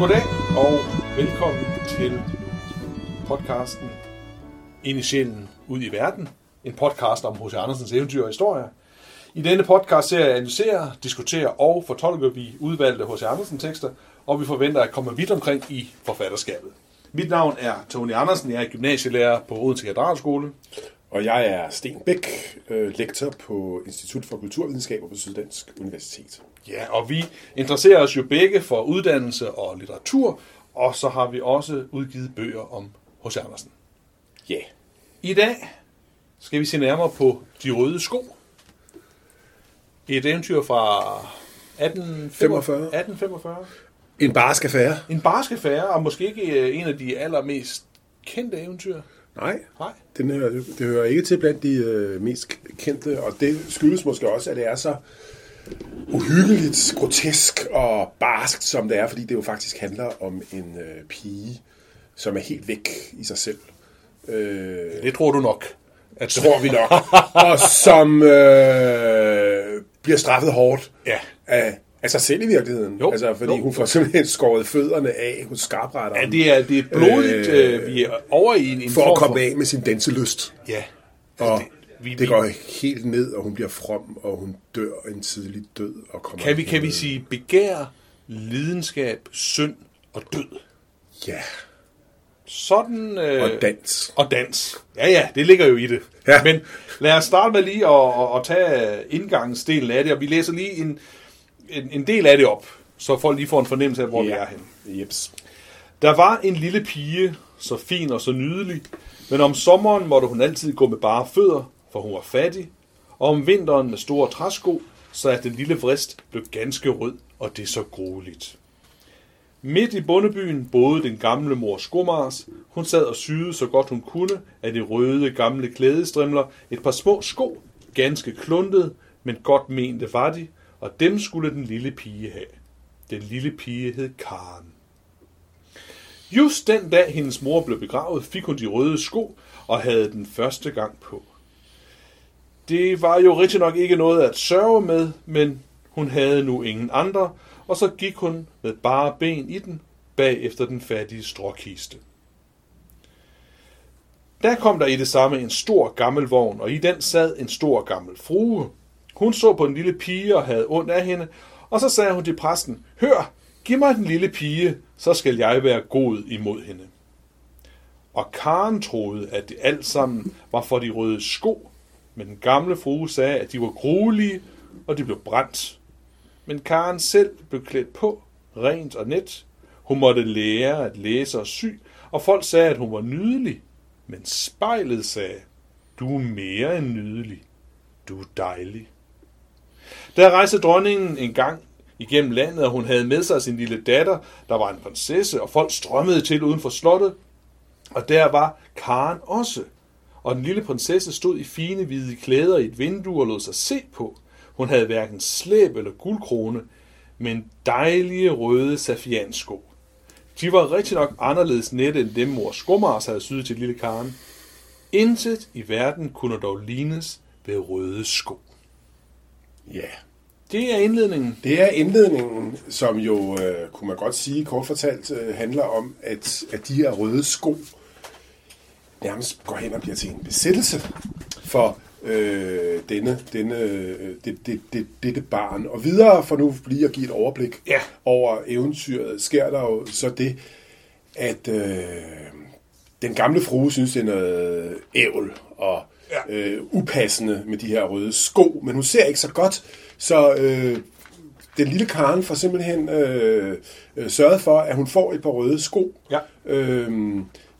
Goddag og velkommen til podcasten Ind i sjælen, ud i verden. En podcast om H.C. Andersens eventyr og historie. I denne podcast serie analyserer, diskuterer og fortolker vi udvalgte H.C. Andersen tekster, og vi forventer at komme vidt omkring i forfatterskabet. Mit navn er Tony Andersen, jeg er gymnasielærer på Odense Katedralskole. Og jeg er Sten Bæk, øh, lektor på Institut for Kulturvidenskaber på Syddansk Universitet. Ja, og vi interesserer os jo begge for uddannelse og litteratur, og så har vi også udgivet bøger om H.C. Andersen. Ja. Yeah. I dag skal vi se nærmere på De Røde Sko. Et eventyr fra 1845. 1845. En barsk affære. En barsk affære, og måske ikke øh, en af de allermest kendte eventyr. Nej, Nej. Den hører, det hører ikke til blandt de øh, mest kendte, og det skyldes måske også, at det er så uhyggeligt, grotesk og barskt, som det er, fordi det jo faktisk handler om en øh, pige, som er helt væk i sig selv. Øh, det tror du nok. At tror vi nok. og som øh, bliver straffet hårdt ja. af, sig selv i virkeligheden. Jo, altså, fordi jo. hun får simpelthen skåret fødderne af hos skarpretteren. Ja, det er, det er blodigt. Øh, vi er over i en, en For at komme af med sin danselyst. Ja. Og det, vi, det går helt ned, og hun bliver from, og hun dør en tidlig død. Og kommer kan, vi, kan vi sige begær, lidenskab, synd og død? Ja. Sådan... Øh, og dans. Og dans. Ja, ja, det ligger jo i det. Ja. Men lad os starte med lige at, at, at tage indgangsdelen af det, og vi læser lige en, en, en del af det op, så folk lige får en fornemmelse af, hvor ja. vi er henne. Jeps. Der var en lille pige, så fin og så nydelig, men om sommeren måtte hun altid gå med bare fødder, for hun var fattig, og om vinteren med store træsko, så at den lille vrist blev ganske rød, og det så grueligt. Midt i bondebyen boede den gamle mor Skomars. Hun sad og syede så godt hun kunne af de røde gamle klædestrimler et par små sko, ganske kluntet, men godt mente var de, og dem skulle den lille pige have. Den lille pige hed Karen. Just den dag hendes mor blev begravet, fik hun de røde sko og havde den første gang på. Det var jo rigtig nok ikke noget at sørge med, men hun havde nu ingen andre, og så gik hun med bare ben i den, bag efter den fattige stråkiste. Der kom der i det samme en stor gammel vogn, og i den sad en stor gammel frue. Hun så på den lille pige og havde ondt af hende, og så sagde hun til præsten, Hør, giv mig den lille pige, så skal jeg være god imod hende. Og Karen troede, at det alt sammen var for de røde sko, men den gamle frue sagde, at de var gruelige, og de blev brændt. Men Karen selv blev klædt på, rent og net. Hun måtte lære at læse og sy, og folk sagde, at hun var nydelig. Men spejlet sagde, du er mere end nydelig. Du er dejlig. Der rejste dronningen en gang igennem landet, og hun havde med sig sin lille datter, der var en prinsesse, og folk strømmede til uden for slottet. Og der var Karen også. Og den lille prinsesse stod i fine hvide klæder i et vindue og lod sig se på. Hun havde hverken slæb eller guldkrone, men dejlige røde safiansko. De var rigtig nok anderledes nette end dem, mor Skummars havde syet til lille Karen. Intet i verden kunne dog lignes ved røde sko. Ja. Det er indledningen. Det er indledningen, som jo, øh, kunne man godt sige, kort fortalt, øh, handler om, at, at de her røde sko nærmest går hen og bliver til en besættelse for øh, denne, denne, øh, det, det, det, dette barn. Og videre, for nu lige at give et overblik ja. over eventyret, sker der jo så det, at øh, den gamle frue synes, det er noget ævl og ja. øh, upassende med de her røde sko, men hun ser ikke så godt, så øh, den lille Karen får simpelthen øh, øh, sørget for, at hun får et par røde sko. Ja. Øh,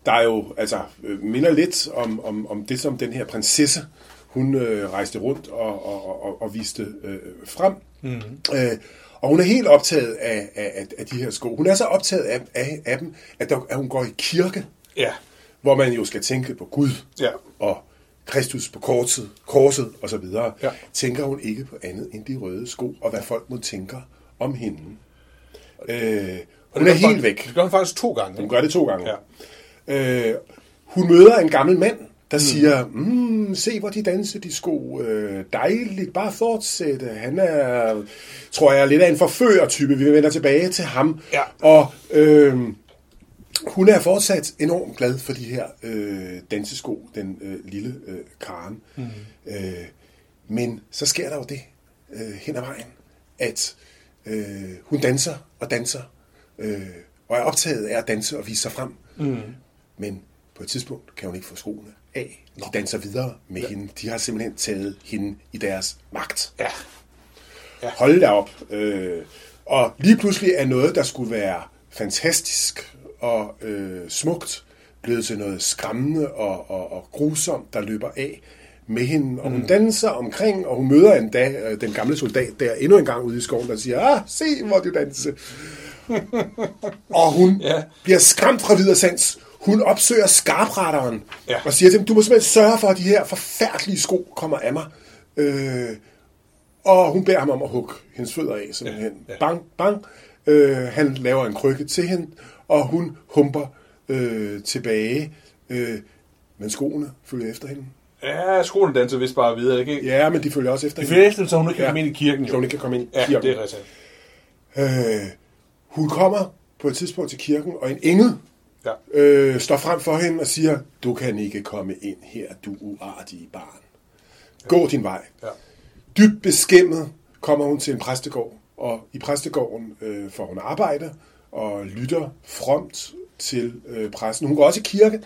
der er jo, altså, øh, minder lidt om, om, om det, som den her prinsesse, hun øh, rejste rundt og, og, og, og viste øh, frem. Mm-hmm. Øh, og hun er helt optaget af, af, af de her sko. Hun er så optaget af, af, af dem, at, der, at hun går i kirke, ja. Hvor man jo skal tænke på Gud ja. og Kristus på korset, korset og så videre. Ja. Tænker hun ikke på andet end de røde sko, og hvad folk må tænker om hende. Øh, hun er helt faktisk, væk. Det gør hun faktisk to gange. Hun gør det to gange. Ja. Øh, hun møder en gammel mand, der mm. siger, mm, se hvor de danser de sko, øh, dejligt, bare fortsætte. Han er, tror jeg, lidt af en forfører-type. Vi vender tilbage til ham. Ja. Og øh, hun er fortsat enormt glad for de her øh, dansesko, den øh, lille øh, Karen. Mm. Øh, men så sker der jo det øh, hen ad vejen, at øh, hun danser og danser, øh, og er optaget af at danse og vise sig frem. Mm. Men på et tidspunkt kan hun ikke få skoene af. De danser videre med ja. hende. De har simpelthen taget hende i deres magt. Ja. Ja. Hold da op. Øh, og lige pludselig er noget, der skulle være fantastisk og øh, smukt, blevet til noget skræmmende og, og, og grusomt, der løber af med hende. Og hun mm. danser omkring, og hun møder en dag øh, den gamle soldat der endnu en gang ude i skoven, der siger, ah, se hvor du danser. og hun ja. bliver skræmt fra videre sans. Hun opsøger skarpretteren ja. og siger til dem, du må simpelthen sørge for, at de her forfærdelige sko kommer af mig. Øh, og hun beder ham om at hugge hendes fødder af, simpelthen. Ja. Ja. Bang, bang. Øh, han laver en krykke til hende, og hun humper øh, tilbage. Øh, men skoene følger efter hende. Ja, skolen danser vist bare videre, ikke? Ja, men de følger også efter De følger efter, så hun ikke kan ja. komme ind i kirken. Så hun ikke kan komme ind i ja, kirken. det er rigtigt. Øh, hun kommer på et tidspunkt til kirken, og en engel Ja. øh, står frem for hende og siger, du kan ikke komme ind her, du uartige barn. Gå din vej. Ja. Dybt beskæmmet kommer hun til en præstegård, og i præstegården øh, får hun arbejde og lytter fromt til øh, præsten. Hun går også i kirke,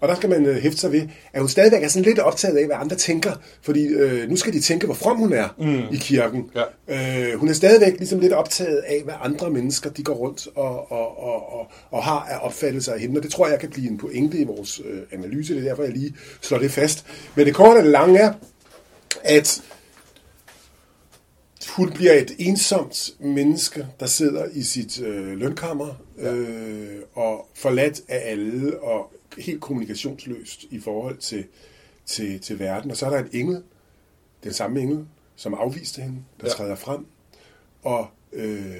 og der skal man øh, hæfte sig ved, at hun stadigvæk er sådan lidt optaget af, hvad andre tænker. Fordi øh, nu skal de tænke, hvor from hun er mm. i kirken. Ja. Øh, hun er stadigvæk ligesom lidt optaget af, hvad andre mennesker de går rundt og, og, og, og, og har af opfattelser af hende. Og det tror jeg kan blive en pointe i vores øh, analyse. Det er derfor, jeg lige slår det fast. Men det korte og det lange er, at hun bliver et ensomt menneske, der sidder i sit øh, lønkammer øh, og forladt af alle og helt kommunikationsløst i forhold til, til, til verden. Og så er der en engel, den samme engel, som afviste hende, der Ja. ja. træder frem og, øh,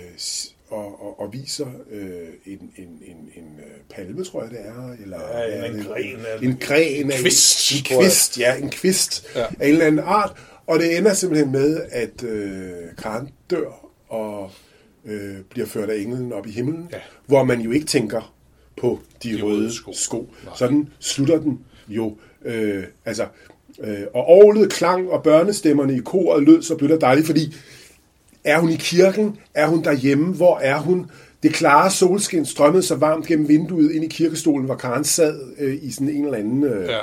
og, og, og viser øh, en, en, en, en øh, palme, tror jeg det er. Eller, Ja, en det- gren af- En gren af kvist, en kvist, ja, en kvist Ja. ja. af en eller anden art. Og det ender simpelthen med, at øh, Karen dør og øh, bliver ført af englen op i himlen, Ja. hvor man jo ikke tænker på de, De de røde røde sko. sko. sko. Nej. Sådan slutter den jo. Øh, altså, øh, og orlet klang, og børnestemmerne i koret lød så blødt og dejligt, fordi er hun i kirken? Er hun derhjemme? Hvor er hun? Det klare solskin strømmede så varmt gennem vinduet ind i kirkestolen, hvor Karen sad øh, i sådan en eller anden øh, Ja.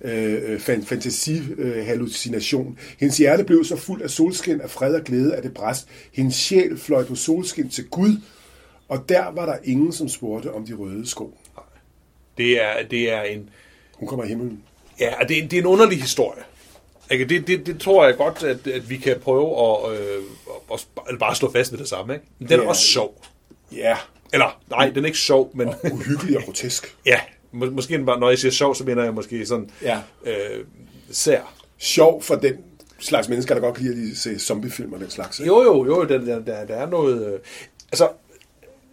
Øh, fan, fantasi-hallucination. Hendes hjerte blev så fuld af solskin, af fred og glæde, at det bræst. Hendes sjæl fløj på solskin til Gud, og der var der ingen, som spurgte om de røde sko. Det er, det er en... Hun kommer i himlen. Ja, det, er- det er en underlig historie. Ikke? Det, det, det tror jeg godt, at, at vi kan prøve at, øh, at, at bare slå fast med det samme. Ikke? Men den er Ja. også sjov. Ja, Eller, nej, den er ikke sjov, men uhyggelig og grotesk. ja, må, måske bare, når jeg siger sjov, så mener jeg måske sådan Ja. øh, sær. Sjov for den slags mennesker, der godt kan lide at se zombiefilm og den slags. ikke? Jo, jo, jo, der, der, der, der er noget... Øh, altså,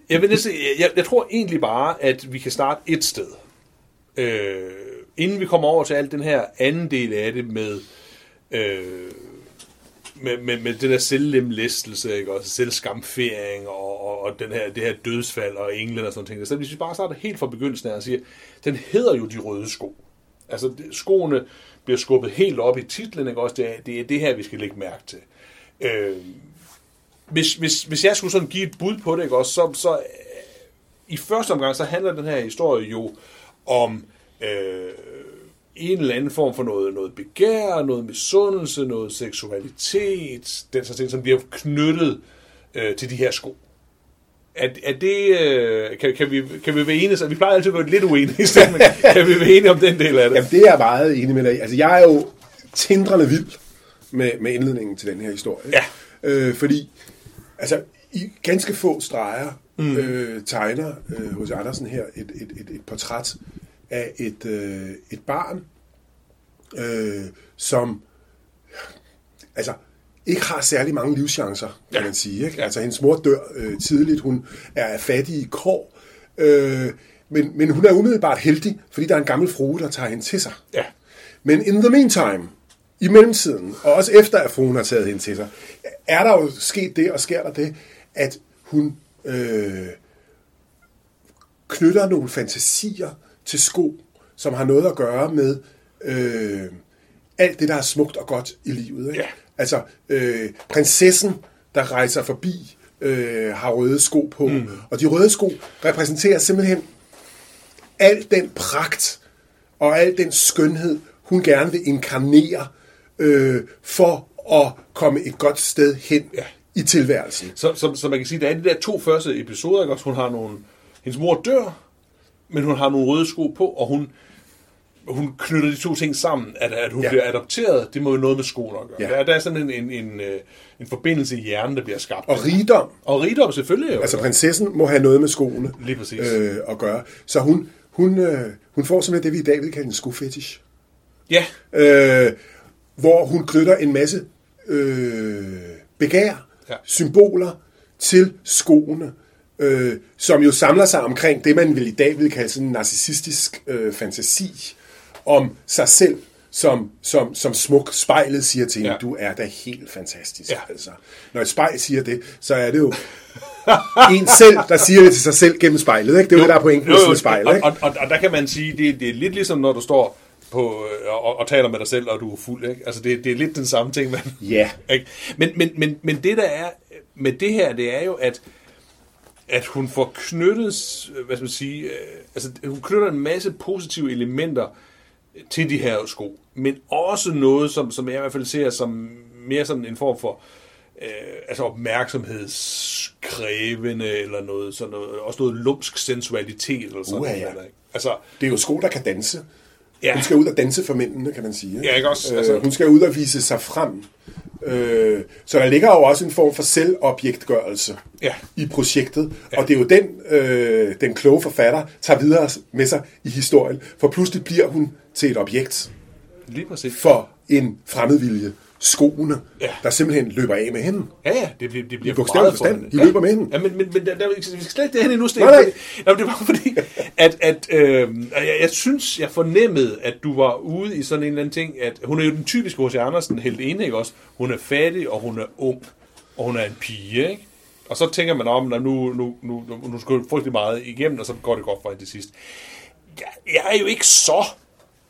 jeg, vil næsten, jeg, jeg tror egentlig bare, at vi kan starte et sted. Øh, inden vi kommer over til alt den her anden del af det med... Øh, med, med, med den her selvlemlæstelse, ikke? og selvskamfering, og, og, og den her, det her dødsfald, og englen og sådan noget. Så hvis vi bare starter helt fra begyndelsen af og siger, den hedder jo de røde sko. Altså, det- skoene bliver skubbet helt op i titlen, ikke? Også det, er- det er det her, vi skal lægge mærke til. Øh, hvis, hvis, hvis jeg skulle sådan give et bud på det, ikke? Også, så, så i første omgang, så handler den her historie jo om øh, en eller anden form for noget, noget begær, noget misundelse, noget seksualitet, den slags ting, som bliver knyttet øh, til de her sko. Er, er det, øh, kan, kan, vi, kan vi være enige? Så vi plejer altid at være lidt uenige men kan vi være enige om den del af det? Jamen, det er jeg meget enig med dig. Altså, jeg er jo tindrende vild med, med indledningen til den her historie. Ja. Øh, fordi, altså, i ganske få streger mm. øh, tegner øh, hos Andersen her et, et, et, et portræt af et, øh, et barn, øh, som altså, ikke har særlig mange livschancer, kan Ja. man sige. Ikke? Altså, hendes mor dør øh, tidligt, hun er fattig i kår, øh, men, men hun er umiddelbart heldig, fordi der er en gammel frue, der tager hende til sig. Ja. Men in the meantime, i mellemtiden, og også efter at fruen har taget hende til sig, er der jo sket det, og sker der det, at hun øh, knytter nogle fantasier til sko, som har noget at gøre med øh, alt det, der er smukt og godt i livet. Ikke? Ja. Altså, øh, prinsessen, der rejser forbi, øh, har røde sko på, mm. og de røde sko repræsenterer simpelthen al den pragt og al den skønhed, hun gerne vil inkarnere øh, for at komme et godt sted hen Ja. i tilværelsen. Så, så, så man kan sige, der er de der to første episoder, ikke også? Hun har nogle... Hendes mor dør, men hun har nogle røde sko på, og hun, hun knytter de to ting sammen. At, at hun Ja. bliver adopteret, det må jo noget med skoene at gøre. Ja. Der, der er sådan en, en, en, øh, en forbindelse i hjernen, der bliver skabt. Og rigdom, og rigdom selvfølgelig. Jo. altså prinsessen må have noget med skoene Lige præcis. øh, at gøre. Så hun, hun, øh, hun får simpelthen det, vi i dag vil kalde en skofetish. Ja, øh, hvor hun knytter en masse øh, begær. Ja. symboler til skoene, øh, som jo samler sig omkring det, man vil i dag vil kalde sådan en narcissistisk øh, fantasi om sig selv, som, som, som smuk spejlet siger til hende, ja. Du er da helt fantastisk. Ja. Altså. Når et spejl siger det, så er det jo en selv, der siger det til sig selv gennem spejlet. Ikke? Det er jo, det, der er pointen med sådan et spejl. og, Ikke? og, og, og der kan man sige, det, det er lidt ligesom, når du står på, øh, og, og taler med dig selv, og du er fuld. Ikke? Altså, det, det er lidt den samme ting, man... Ja. Ikke? Men, men, men, men det, der er med det her, det er jo, at at hun får knyttet, hvad skal man sige, øh, altså hun knytter en masse positive elementer til de her sko, men også noget, som, som jeg i hvert fald ser som mere sådan en form for øh, altså opmærksomhedskrævende eller noget, sådan noget, også noget lumsk sensualitet eller sådan Uha, noget. ja. eller, ikke? Altså, Det er jo sko, der kan danse. Ja. Hun skal ud og danse for mændene, kan man sige. Ja, ikke også? Øh, Altså- hun skal ud og vise sig frem. Øh, så der ligger jo også en form for selvobjektgørelse Ja. i projektet. Ja. Og det er jo den, øh, den kloge forfatter tager videre med sig i historien. For pludselig bliver hun til et objekt lige præcis. for en fremmedvilje. Skoene, Ja. der simpelthen løber af med hende. Ja, ja, det, bliver- det bliver bogstavelig meget for hende. De ja. løber med hende. Ja, men, men, men der, der, vi skal slet ikke derhen endnu, Sten. Nej, nej. Jamen, det var fordi, at, at øh, jeg, jeg synes, jeg fornemmede, at du var ude i sådan en eller anden ting, at hun er jo den typiske H.C. Andersen helt inde, ikke også? Hun er fattig, og hun er ung, og hun er en pige, ikke? Og så tænker man om, at nu, nu, nu, nu, nu skal du frygtelig meget igennem, og så går det godt for hende til sidst. Jeg, jeg er jo ikke så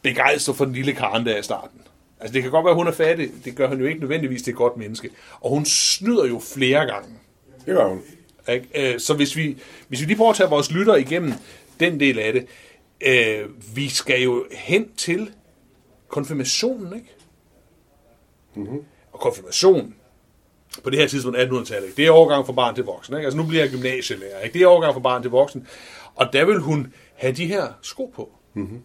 begejstret for den lille Karen der i starten. Altså, det kan godt være, at hun er fattig. Det gør hun jo ikke nødvendigvis til et godt menneske. Og hun snyder jo flere gange. Det gør hun. Ikke? Øh, Så hvis vi, hvis vi lige prøver at tage vores lytter igennem den del af det, øh, vi skal jo hen til konfirmationen, ikke? Mm-hmm. Og konfirmation på det her tidspunkt 1800-tallet, ikke? det er overgang fra barn til voksen. Ikke? Altså nu bliver jeg gymnasielærer, ikke? det er overgang fra barn til voksen. Og der vil hun have de her sko på. Mm-hmm.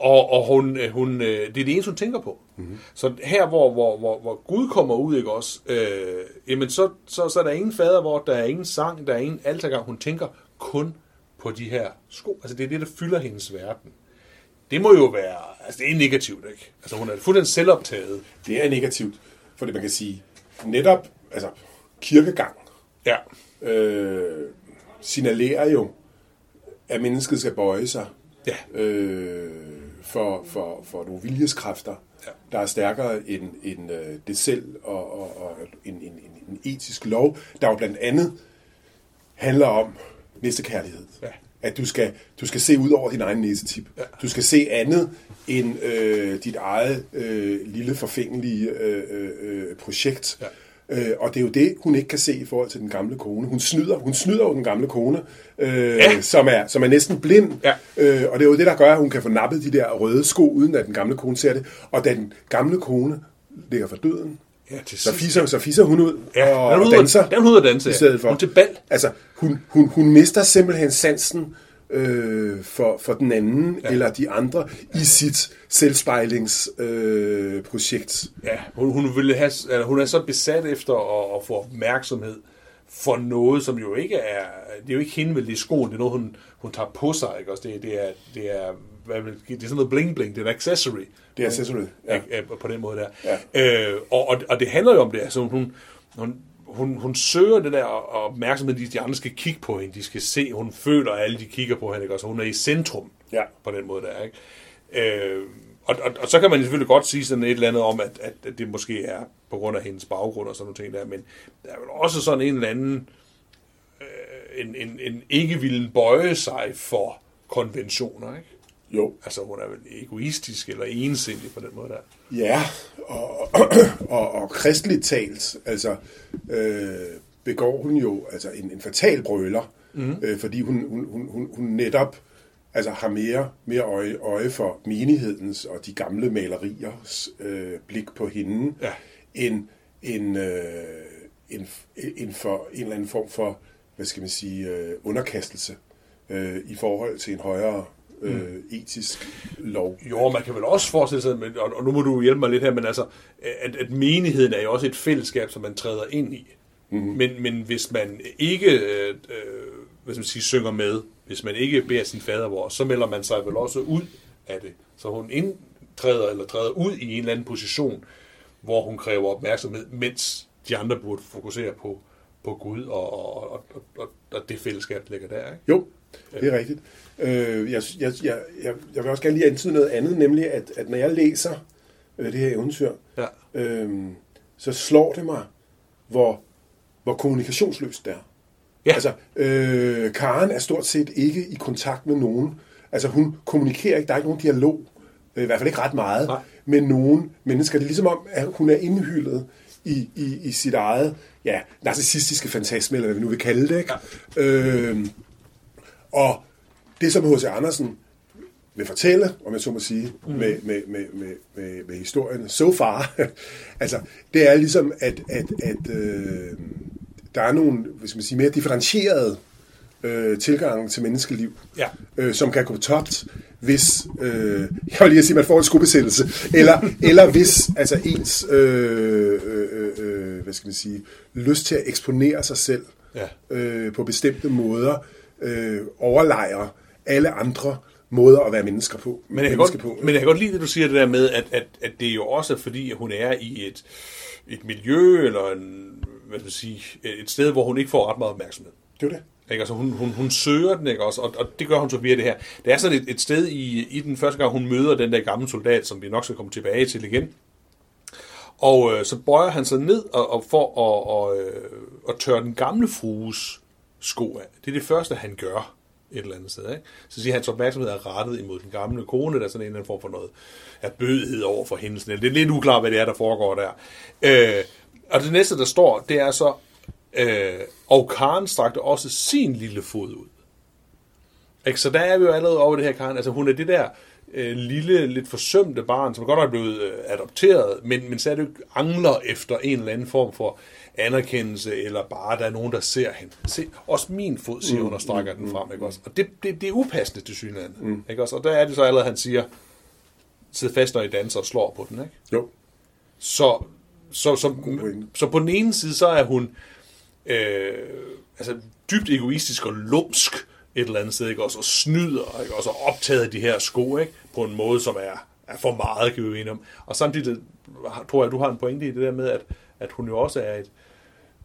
Og, og hun, øh, hun, øh, det er det eneste, hun tænker på. Mm-hmm. Så her, hvor, hvor, hvor, hvor Gud kommer ud, ikke også, øh, jamen så, så, så er der ingen fader, hvor der er ingen sang, der er ingen altergang. Hun tænker kun på de her sko. Altså det er det, der fylder hendes verden. Det må jo være, altså det er negativt, ikke? Altså hun er fuldstændig selvoptaget. Det er negativt, fordi man kan sige, netop altså, kirkegang Ja, øh, signalerer jo, at mennesket skal bøje sig ja, øh, for, for, for nogle viljeskræfter, Ja. der er stærkere end, end øh, det selv og, og, og en, en, en, en etisk lov, der jo blandt andet handler om næstekærlighed. Ja. At du skal, du skal se ud over din egen næsetip. Ja. Du skal se andet end øh, dit eget øh, lille forfængelige øh, øh, øh, projekt. Ja. Øh, og det er jo det, hun ikke kan se i forhold til den gamle kone. Hun snyder, hun snyder jo den gamle kone, øh, Ja. som, er, som er næsten blind. Ja. Øh, og det er jo det, der gør, at hun kan få nappet de der røde sko, uden at den gamle kone ser det. Og da den gamle kone ligger for døden, ja til så fisser, så fisser hun ud Ja, og, og danser. den er ude at danse, I ja. stedet for. Hun til bal. Altså, hun, hun, hun mister simpelthen sansen øh, for, for den anden, ja. eller de andre, i sit selvspejlingsprojekt. Øh, projekt. Ja, hun, hun, ville have, eller hun er så besat efter at, at få opmærksomhed for noget, som jo ikke er, det er jo ikke hende vel, det er skoen, det er noget, hun, hun tager på sig, ikke også? Det, det er, det er, hvad vil, det er sådan noget bling-bling, det er en accessory. Det er accessory, ja. Ikke? Øh, På den måde der. Ja. Øh, og, og, og det handler jo om det, altså hun, hun, hun, hun søger det der opmærksomhed, de, de andre skal kigge på hende, de skal se, hun føler, at alle de kigger på hende, ikke også? Hun er i centrum Ja. på den måde der, ikke? Øh, og, og, og, så kan man selvfølgelig godt sige sådan et eller andet om, at, at, at det måske er på grund af hendes baggrund og sådan nogle ting der, men der er vel også sådan en eller anden, øh, en, en, en ikke vil bøje sig for konventioner, ikke? Jo. Altså hun er vel egoistisk eller ensindig på den måde der. Ja, og, og, og kristeligt talt, altså øh, begår hun jo altså en, en fatal brøler, mm. øh, fordi hun, hun, hun, hun, hun netop altså har mere, mere øje, øje for menighedens og de gamle maleriers øh, blik på hende, Ja. end, end, øh, end, end for en eller anden form for, hvad skal man sige, øh, underkastelse øh, i forhold til en højere øh, etisk lov. Jo, man kan vel også forestille sig, men, og, og nu må du hjælpe mig lidt her, men altså, at, at menigheden er jo også et fællesskab, som man træder ind i. Mm-hmm. Men, men hvis man ikke øh, øh, hvad skal man sige, synger med, hvis man ikke beder sin fader vor, så melder man sig vel også ud af det. Så hun indtræder eller træder ud i en eller anden position, hvor hun kræver opmærksomhed, mens de andre burde fokusere på, på Gud og, og, og, og, og det fællesskab, der ligger der. Ikke? Jo, det er rigtigt. Øh, jeg, jeg, jeg, jeg, jeg vil også gerne lige antyde noget andet, nemlig at, at når jeg læser øh, det her eventyr, Ja. øh, så slår det mig, hvor, hvor kommunikationsløst det er. Ja. Altså, øh, Karen er stort set ikke i kontakt med nogen. Altså, hun kommunikerer ikke, der er ikke nogen dialog, øh, i hvert fald ikke ret meget, Nej. med nogen mennesker. Det er ligesom om, at hun er indhyldet i, i, i sit eget, ja, narcissistiske fantasme, eller hvad vi nu vil kalde det, ikke? Ja. Øh, og det, som H.C. Andersen vil fortælle, om jeg så må sige, mm. med, med, med, med, med, med historien so far, altså, det er ligesom, at, at, at øh, der er nogle, hvis man sige, mere differentierede øh, tilgange til menneskeliv, Ja. øh, som kan gå topt, hvis, øh, jeg vil lige sige, man får en skubesættelse, eller, eller hvis altså ens, øh, øh, øh, hvad skal man sige, lyst til at eksponere sig selv Ja. øh, på bestemte måder, øh, overlejer alle andre måder at være mennesker på. Men jeg, kan menneske godt, men jeg kan godt lide det, du siger det der med, at, at, at det er jo også fordi, at hun er i et, et miljø, eller en, hvad skal man sige, et sted, hvor hun ikke får ret meget opmærksomhed. Det er det. Ikke? Altså, hun, hun, hun søger den, ikke også? Og, og det gør hun så via det her. Det er sådan et, et sted i, i den første gang, hun møder den der gamle soldat, som vi nok skal komme tilbage til igen. Og øh, så bøjer han sig ned og, og for at, og, øh, at tørre den gamle frues sko af. Det er det første, han gør et eller andet sted. Ikke? Så siger han, hans opmærksomhed er rettet imod den gamle kone, der er sådan en eller anden form for noget erbødighed over for hende. Det er lidt uklart, hvad det er, der foregår der. Øh, og det næste, der står, det er så, øh, og Karen strakte også sin lille fod ud. Ikke? Så der er vi jo allerede over det her, Karen. Altså hun er det der øh, lille, lidt forsømte barn, som godt nok er blevet øh, adopteret, men, men så er det jo angler efter en eller anden form for anerkendelse, eller bare der er nogen, der ser hende. Se, også min fod, siger hun og strækker den frem. Ikke også? Og det, det, det er upassende til synligheden. Mm. Ikke også? Og der er det så allerede, han siger, sid fast, når I danser og slår på den. Ikke? Jo. Så, så, så, så på den ene side, så er hun øh, altså dybt egoistisk og lumsk et eller andet sted, ikke? Også, og snyder, ikke? Også og optaget de her sko, ikke? På en måde, som er, er for meget, kan vi jo om. Og samtidig tror jeg, at du har en pointe i det der med, at, at hun jo også er et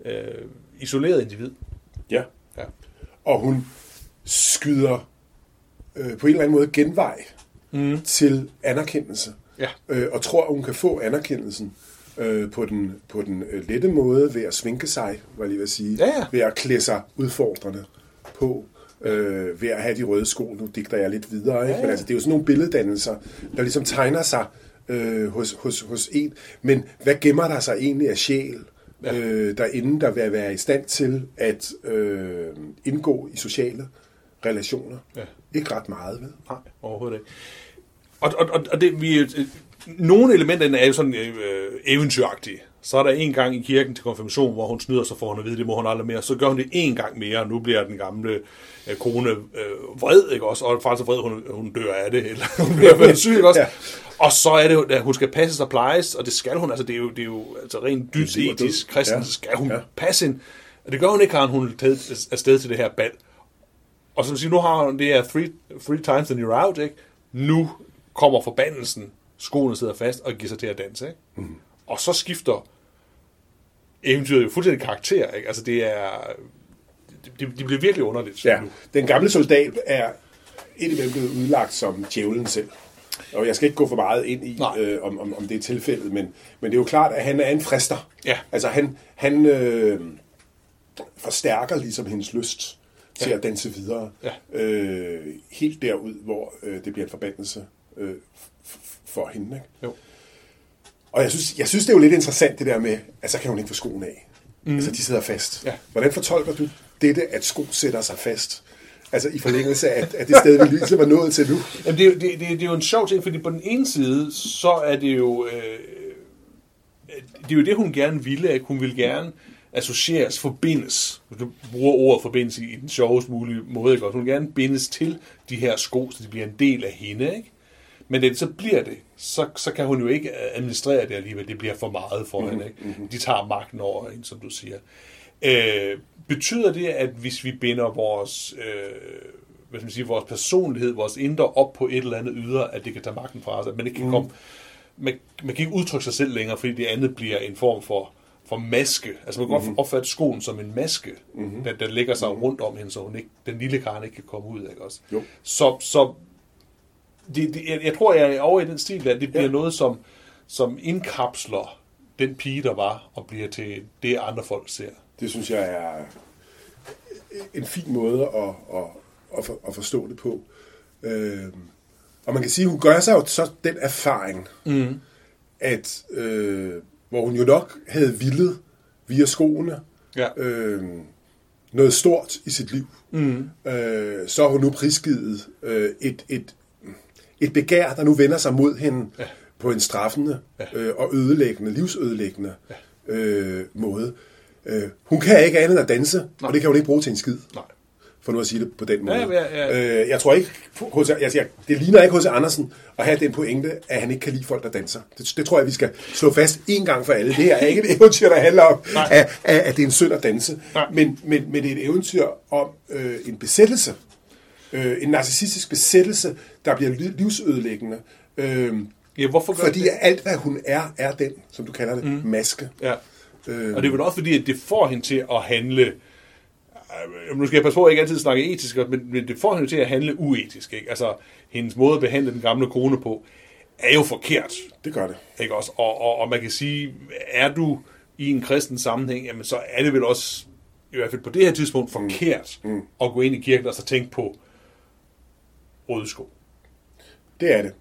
øh, isoleret individ. Ja. Ja. Og hun skyder øh, på en eller anden måde genvej mm. til anerkendelse. Ja. Øh, og tror, at hun kan få anerkendelsen øh, på den, på den øh, lette måde ved at sminke sig, var lige ved at sige. Ja, ja. Ved at klæde sig udfordrende på. Øh, ved at have de røde sko. Nu digter jeg lidt videre. Ikke? Ja, ja. Men altså, det er jo sådan nogle billeddannelser, der ligesom tegner sig øh, hos, hos, hos en. Men hvad gemmer der sig egentlig af sjæl? Ja. øh, derinde, der vil være i stand til at øh, indgå i sociale relationer. Ja. Ikke ret meget, vel? Nej, overhovedet ikke. Og, og, og, og det, vi, øh, nogle elementer er jo sådan øh, eventyragtige. Så er der en gang i kirken til konfirmation, hvor hun snyder sig for hun at vide, det må hun aldrig mere. Så gør hun det en gang mere, og nu bliver den gamle øh, kone øh, vred, ikke også? Og faktisk vred, hun, hun dør af det, eller hun bliver syg, ikke også? Ja. Og så er det jo, at hun skal passe og plejes, og det skal hun, altså det er jo, det er jo altså rent dybt etisk, kristen, Ja. så skal hun Ja. passe ind. Og det gør hun ikke, har hun taget afsted til det her bal. Og som siger, nu har hun det her three, three times and you're out, ikke? Nu kommer forbandelsen, skoene sidder fast og giver sig til at danse, ikke? Mm. Og så skifter eventyret jo fuldstændig karakter, ikke? Altså det er... Det, det bliver virkelig underligt. Ja. nu. Den gamle soldat er indimellem blevet udlagt som djævlen selv. Og jeg skal ikke gå for meget ind i, Nej. øh, om, om, om det er tilfældet, men, men det er jo klart, at han er en frister. Ja. Altså han, han øh, forstærker ligesom hendes lyst til Ja. at danse videre. Ja. Øh, helt derud, hvor øh, det bliver en forbandelse øh, for hende. Ikke? Jo. Og jeg synes, jeg synes, det er jo lidt interessant det der med, at så kan hun ikke få skoene af. Mm. Altså, de sidder fast. Ja. Hvordan fortolker du dette, at sko sætter sig fast? Altså i forlængelse af, af det sted, vi ligesom er nået til nu. Jamen, det, er jo- det, det, det er jo en sjov ting, fordi på den ene side, så er det jo... Øh, det er jo det, hun gerne ville, at hun vil gerne associeres, forbindes. Du bruger ordet forbindelse i den sjovest mulige måde, ikke? Hun vil gerne bindes til de her sko, så de bliver en del af hende, ikke? Men det så bliver det, så, så kan hun jo ikke administrere det alligevel. Det bliver for meget for hende, ikke? De tager magten over hende, som du siger. Øh, betyder det, at hvis vi binder vores, øh, hvad skal man sige, vores personlighed, vores indre op på et eller andet ydre, at det kan tage magten fra os, at man ikke kan komme, man, man kan ikke udtrykke sig selv længere, fordi det andet bliver en form for, for maske. Altså man kan godt opfatte skoen som en maske, mm-hmm. der, der lægger sig rundt om hende, så hun ikke, den lille Karen ikke kan komme ud. Ikke også? Jo. Så, så det, det, jeg, jeg tror, jeg er over i den stil, at det bliver ja. noget, som, som indkapsler den pige, der var, og bliver til det, andre folk ser. Det synes jeg er en fin måde at, at, at, for, at forstå det på. Øh, og man kan sige, at hun gør sig jo så den erfaring, mm. at øh, hvor hun jo nok havde villet via skoene Ja. øh, noget stort i sit liv, mm. øh, så har hun nu prisgivet øh, et, et, et begær, der nu vender sig mod hende ja. på en straffende ja. øh, og ødelæggende, livsødelæggende ja. øh, måde. Øh, hun kan ikke andet end at danse, Nej. og det kan hun ikke bruge til en skid. Nej. For nu at sige det på den måde. Ja, ja, ja. Øh, jeg tror ikke, H.C. jeg siger, det ligner ikke H.C. Andersen at have den pointe, at han ikke kan lide folk, der danser. Det, det tror jeg, vi skal slå fast en gang for alle. Det her er ikke et eventyr, der handler om, at, at, at det er en synd at danse. Nej. Men, men, men det er et eventyr om øh, en besættelse. Øh, en narcissistisk besættelse, der bliver li- livsødelæggende. Øh, Ja, hvorfor gør fordi det? alt, hvad hun er, er den, som du kalder det, mm. maske. Ja. Øh, Og det er vel også fordi, at det får hende til at handle... øh, Nu skal jeg passe på, at jeg ikke altid snakker etisk, men men det får hende til at handle uetisk. Ikke? Altså, hendes måde at behandle den gamle kone på, er jo forkert. det gør det. Ikke også? Og, og, og man kan sige, er du i en kristen sammenhæng, jamen så er det vel også, i hvert fald på det her tidspunkt, forkert mm. at gå ind i kirken og så tænke på røde sko. Det er det.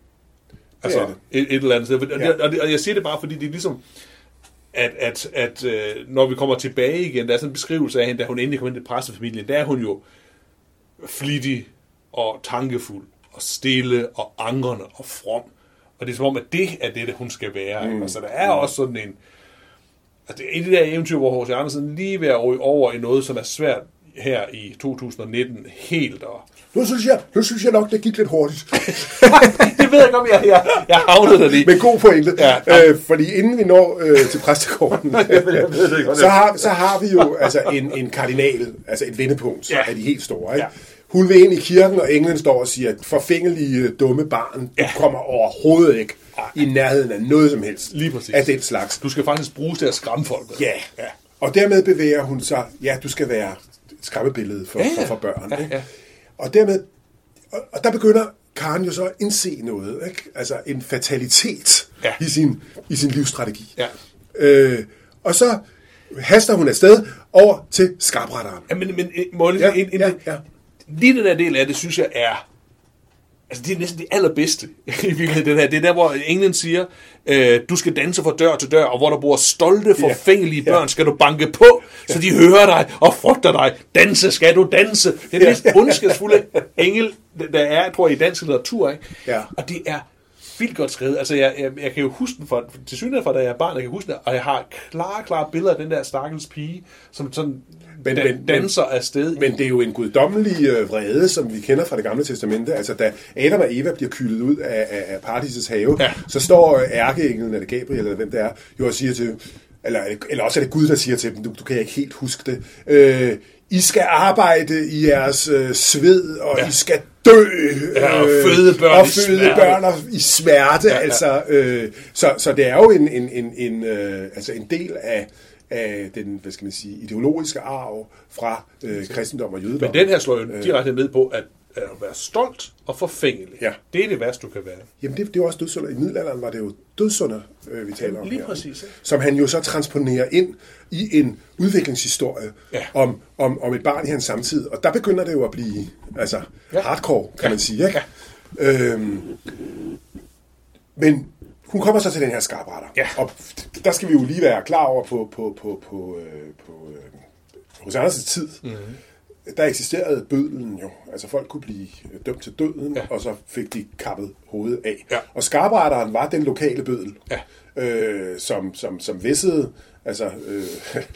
Det Altså er det. et, et eller andet sted. Og, Ja. og, det, og jeg siger det bare, fordi det er ligesom, at, at, at øh, når vi kommer tilbage igen, der er sådan en beskrivelse af hende, da hun endelig kom ind i pressefamilien, der er hun jo flittig og tankefuld og stille og angrende og from. Og det er som om, at det er det, hun skal være. Mm. Så der er også sådan en... Altså, det er en af de der eventyr, hvor H.C. Andersen lige ved at ryge over i noget, som er svært her i 2019 helt og... Nu synes jeg, nu synes jeg nok, det gik lidt hurtigt. det ved jeg ikke, om jeg, jeg, jeg havnede der lige. Men god pointe. Ja. Øh, fordi inden vi når øh, til præstegården, så, har, så har vi jo altså en, en kardinal, altså et vendepunkt Ja. af de helt store. Ikke? Ja. Hun vil ind i kirken, og englen står og siger, forfængelige dumme barn, du Ja. kommer overhovedet ikke i nærheden af noget som helst Lige præcis. af den slags. Du skal faktisk bruges til at skræmme folk. Ja. ja. Og dermed bevæger hun sig, ja, du skal være skræmmebillede for, Ja, for, ja. for børn. Ja, ikke? Og dermed, og, og der begynder Karen jo så at indse noget, ikke? altså en fatalitet Ja. i, sin, i sin livsstrategi. Ja. Øh, og så haster hun afsted over til skarpretteren. Ja, men, men øh, må jeg lige, Ja, ja, en, en, ja, ja. Lige den der del af det, synes jeg er... Altså, det er næsten det allerbedste i virkeligheden, det her. Det er der, hvor England siger, øh, du skal danse fra dør til dør, og hvor der bor stolte, forfængelige Ja. børn, skal du banke på, så de hører dig og frygter dig. Danse, skal du danse. Det er den mest ondskabsfulde engel, der er, tror jeg, i dansk litteratur. Ikke? Ja. Og det er vildt godt skrevet. Altså, jeg, jeg, jeg kan jo huske den fra, til synligheden fra, da jeg er barn, jeg kan huske den, og jeg har klare, klare billeder af den der stakkels pige, som sådan Men- men, men- danser afsted. Men det er jo en guddommelig øh, vrede, som vi kender fra det gamle testamente. Altså, da Adam og Eva bliver kyldet ud af, af, af paradisets have, Ja. så står øh, ærkeenglen, eller Gabriel, eller hvem det er, jo og siger til eller, eller også er det Gud, der siger til dem, du, du kan ikke helt huske det, øh, I skal arbejde i jeres øh, sved, og ja. I skal dø. Ja, og føde børn og i føde smerte. børn og i smerte. Ja. ja. Altså, øh, så, så det er jo en, en, en, en, øh, altså en del af, af den hvad skal man sige, ideologiske arv fra øh, kristendom og jødedom. Men den her slår jo direkte ned på, at, at være stolt og forfængelig. Ja. Det er det værste, du kan være. Jamen, det, det er også dødsunder. I middelalderen var det jo dødsunder, øh, vi taler om Lige her. præcis, ikke? Som han jo så transponerer ind i en udviklingshistorie Ja. om, om, om et barn i hans samtid. Og der begynder det jo at blive altså, Ja. hardcore, kan Ja. man sige. Ikke? Øhm, men hun kommer så til den her skarpretter. Ja. Og der skal vi jo lige være klar over på, på, på, på, øh, på øh, hos Anders' tid. Mhm. Mm-hmm. Der eksisterede bødlen jo. Altså folk kunne blive dømt til døden, Ja. og så fik de kappet hovedet af. Ja. Og skarpretteren var den lokale bødel, Ja. øh, som, som, som væssede altså, øh,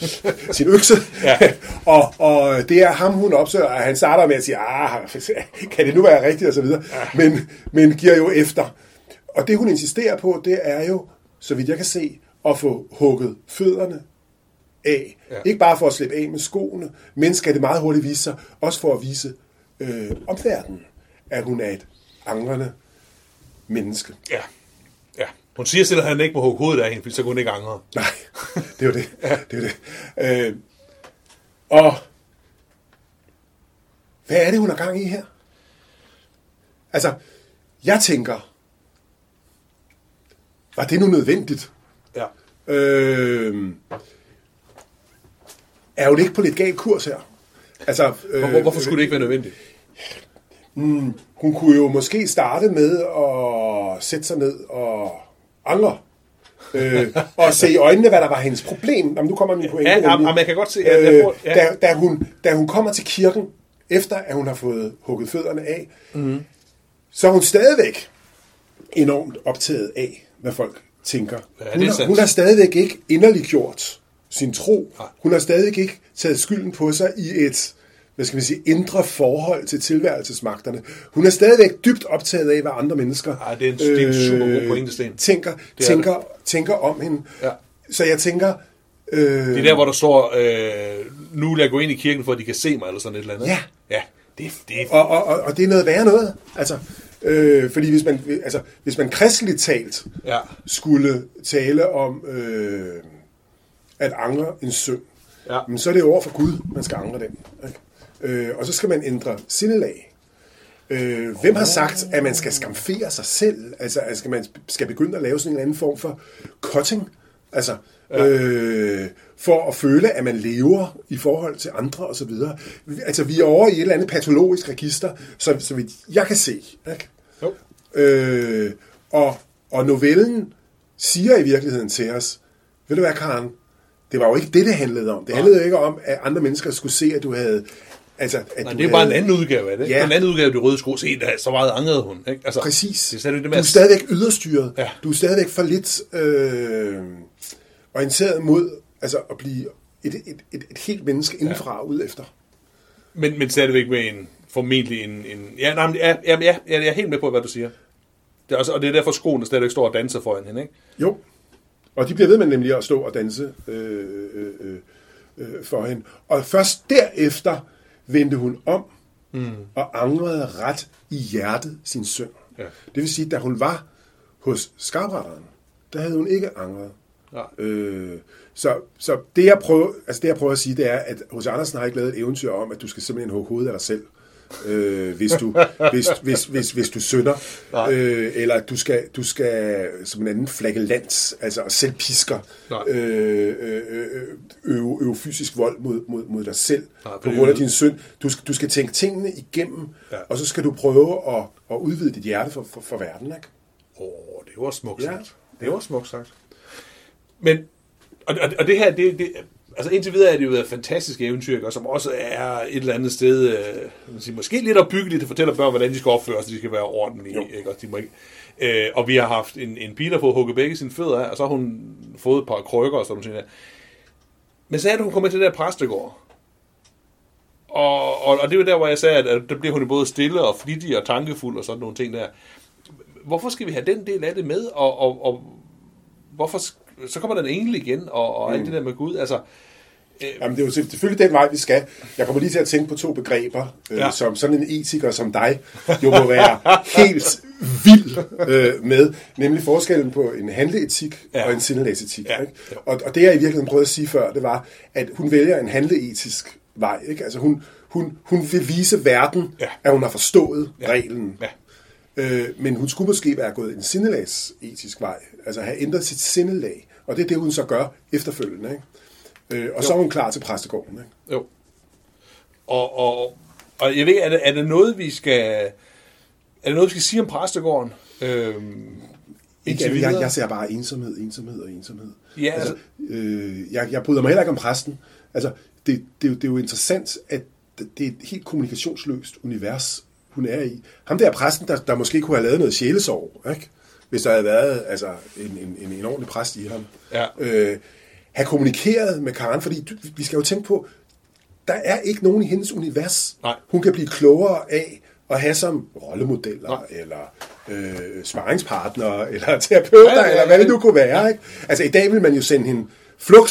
sin økse. Ja. og, og det er ham, hun opsøger, og han starter med at sige, ah, kan det nu være rigtigt, og så videre. Ja. Men, men giver jo efter. Og det, hun insisterer på, det er jo, så vidt jeg kan se, at få hugget fødderne af. Ja. Ja. Ikke bare for at slippe af med skoene, men skal det meget hurtigt vise sig, også for at vise øh, omverdenen, at hun er et angrende menneske. Ja. ja. Hun siger selv, at han ikke må hugge hovedet af hende, fordi så kunne hun ikke angre. Nej, det er jo det. det, er det. Øh, og hvad er det, hun har gang i her? Altså, jeg tænker, var det nu nødvendigt? Ja. Øh, er hun ikke på lidt gal kurs her? Altså, øh, Hvor, hvorfor skulle det ikke være nødvendigt? Hun kunne jo måske starte med at sætte sig ned og angre. øh, og se i øjnene, hvad der var hendes problem. Jamen, nu kommer min pointe. Ja, jamen, jeg kan godt se, at jeg Øh, ja. da, da, hun, da hun kommer til kirken, efter at hun har fået hugget fødderne af, mm. så er hun stadigvæk enormt optaget af, hvad folk tænker. Ja, det er hun, har, hun har stadigvæk ikke inderligt gjort sin tro. Nej. Hun har stadigvæk ikke taget skylden på sig i et hvad skal man sige, indre forhold til tilværelsesmagterne. Hun er stadigvæk dybt optaget af, hvad andre mennesker Ej, det er en- det er en super god pointe, Sten. tænker, er tænker, tænker om hende. Ja. Så jeg tænker... Øh, Det er der, hvor der står, øh, nu vil jeg gå ind i kirken, for at de kan se mig, eller sådan et eller andet. Ja. Ja, det, det. Og, og, og, og det er noget værre noget. Altså, øh, fordi hvis man, altså, hvis man kristeligt talt Ja. skulle tale om øh, at angre en synd, Ja. men så er det jo over for Gud, man skal angre den. Ikke? Øh, og så skal man ændre sindelag. Øh, hvem har sagt, at man skal skamfere sig selv? Altså, at skal man skal begynde at lave sådan en anden form for cutting? Altså, ja. øh, for at føle, at man lever i forhold til andre og så videre. Altså, vi er over i et eller andet patologisk register, så, så vidt jeg kan se. Ikke? Jo. Øh, og, og novellen siger i virkeligheden til os, ved du hvad, Karen, det var jo ikke det, det handlede om. Det handlede jo ikke om, at andre mennesker skulle se, at du havde... Altså, at Nej, du det er bare en havde, anden udgave af det. Ja. Ja. En anden udgave af det røde sko. Se, der, så meget angrede hun. Ikke? Altså, Præcis. Det er det du med er at- stadigvæk yderstyret. Ja. Du er stadigvæk for lidt øh, orienteret mod altså, at blive et, et, et, et helt menneske indenfra ja. ud efter. Men, men stadigvæk med en, formentlig en... en ja, nej, men, ja, ja, ja, jeg er helt med på, hvad du siger. Det er også, og det er derfor, skoene stadigvæk står og danser foran hende. Ikke? Jo. Og de bliver ved med nemlig at stå og danse øh, øh, øh, øh, for hende. Og først derefter vendte hun om mm. og angrede ret i hjertet sin søn. Ja. Det vil sige, da hun var hos skarpretteren, der havde hun ikke angret. Nej. Øh, så, så det, jeg prøver, altså det, jeg prøver at sige, det er, at hos Andersen har ikke lavet et eventyr om, at du skal simpelthen hugge hovedet af dig selv, øh, hvis, du, hvis, hvis, hvis, hvis du synder. Nej. Øh, eller at du skal, du skal som en anden flagellant, altså selv pisker, Nej. øh, øh, øh, øve, øve fysisk vold mod, mod, mod dig selv, Nej, på grund af din synd. Du skal, du skal tænke tingene igennem, Ja. og så skal du prøve at, at udvide dit hjerte for, for, for verden. Ikke? Åh, oh, det var smukt Ja. sagt. Det var smukt sagt. Men, og, og, og det her, det, det, altså indtil videre er det jo et fantastisk eventyr, og som også er et eller andet sted, øh, man siger, måske lidt opbyggeligt, det fortæller børn, hvordan de skal opføre sig, de skal være ordentlige, Jo. ikke? Og, de må ikke, øh, og vi har haft en, en pige, der får hugget begge sine fødder af, og så har hun fået et par krykker og sådan noget. Men så er det, hun kommer til det der præstegård. Og, og, og det er jo der, hvor jeg sagde, at, at der bliver hun både stille og flittig og tankefuld og sådan nogle ting der. Hvorfor skal vi have den del af det med? Og, og, og hvorfor, så kommer der en engel igen, og, og alt det der med Gud. Altså, Jamen, det er jo selvfølgelig den vej, vi skal. Jeg kommer lige til at tænke på to begreber, øh, Ja. som sådan en etiker som dig jo må være helt vild øh, med, nemlig forskellen på en handleetik Ja. og en sindelagsetik. Ja. Ikke? Og, og det, jeg i virkeligheden prøvede at sige før, det var, at hun vælger en handleetisk vej. Ikke? Altså hun, hun, hun vil vise verden, Ja. at hun har forstået ja. reglen. Ja. Øh, men hun skulle måske være gået en sindelagsetisk vej, altså have ændret sit sindelag. Og det er det, hun så gør efterfølgende. Ikke? Øh, og så er hun klar til præstegården. Ikke? Jo. Og, og, og jeg ved er det, er det noget, vi skal... Er det noget, vi skal sige om præstegården? Øhm, Ikke, jeg, jeg, ser bare ensomhed, ensomhed og ensomhed. Ja, altså, øh, jeg, jeg bryder mig heller ikke om præsten. Altså, det, det, er jo- det er jo interessant, at det er et helt kommunikationsløst univers, hun er i. Ham der præsten, der, der måske kunne have lavet noget sjælesorg, ikke? Hvis der havde været altså, en, en, en, en ordentlig præst i ham. Ja. Øh, have kommunikeret med Karen, fordi du- vi skal jo tænke på, der er ikke nogen i hendes univers, Nej. hun kan blive klogere af at have som rollemodeller, Nej. eller øh, sparringspartner, eller terapeuter, Ja, ja, ja, eller hvad det ja. nu kunne være. Ikke? Altså i dag vil man jo sende hende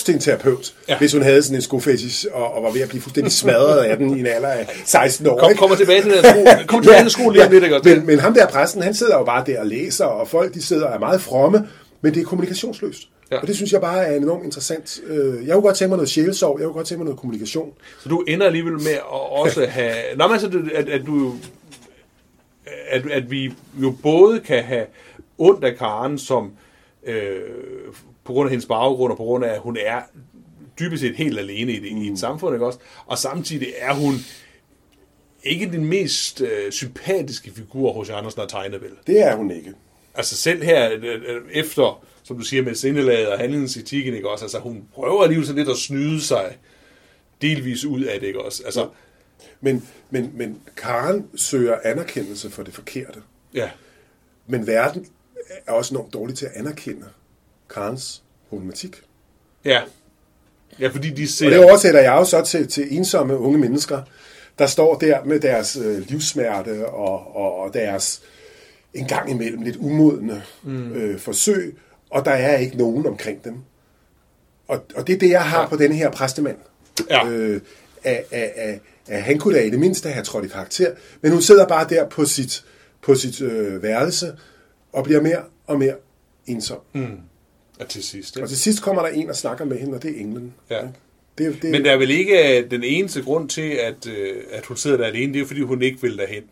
til en terapeut, Ja. ja. hvis hun havde sådan en skofetis, og, og var ved at blive fuldstændig smadret af den i en alder af 16 år. Kom, ikke? kommer tilbage til den skole, kom tilbage til den skole lige om lidt, ikke? men, men ham der præsten, han sidder jo bare der og læser, og folk de sidder og er meget fromme, men det er kommunikationsløst. Ja. Ja. Og det synes jeg bare er enormt interessant. Øh, Jeg kunne godt tænke mig noget sjælesov, jeg kunne godt tænke mig noget kommunikation. Så du ender alligevel med at også have... Nå, men altså, at, at du... At, at vi jo både kan have ondt af Karen, som øh, på grund af hendes baggrund, og på grund af, at hun er dybest set helt alene i, det, i et samfund, ikke også? Og samtidig er hun ikke den mest øh, sympatiske figur hos Andersen har tegnet, vel? Det er hun ikke. altså selv her, øh, øh, efter, som du siger, med sindelaget og handlingsetikken, ikke også? Altså, hun prøver alligevel sådan lidt at snyde sig delvis ud af det, ikke også? Altså, Men, men, men Karen søger anerkendelse for det forkerte. ja, Men verden er også enormt dårlig til at anerkende Karens problematik. ja. Ja, fordi de ser... Og det oversætter jeg jo så til, til ensomme unge mennesker, der står der med deres øh, livssmerte og, og, og deres en gang imellem lidt umodne mm. øh, forsøg, og der er ikke nogen omkring dem. Og, og det er det, jeg har ja. på denne her præstemand. Ja. Øh, at, at, at, at han kunne da i det mindste have trådt i karakter, men hun sidder bare der på sit, på sit øh, værelse og bliver mere og mere ensom. Mm. Ja, til sidst, Og ikke? til sidst kommer der en og snakker med hende, og det er englen. Ja. Det, det, Men der er vel ikke øh, den eneste grund til, at, øh, at hun sidder der alene, det er fordi, hun ikke vil derhen.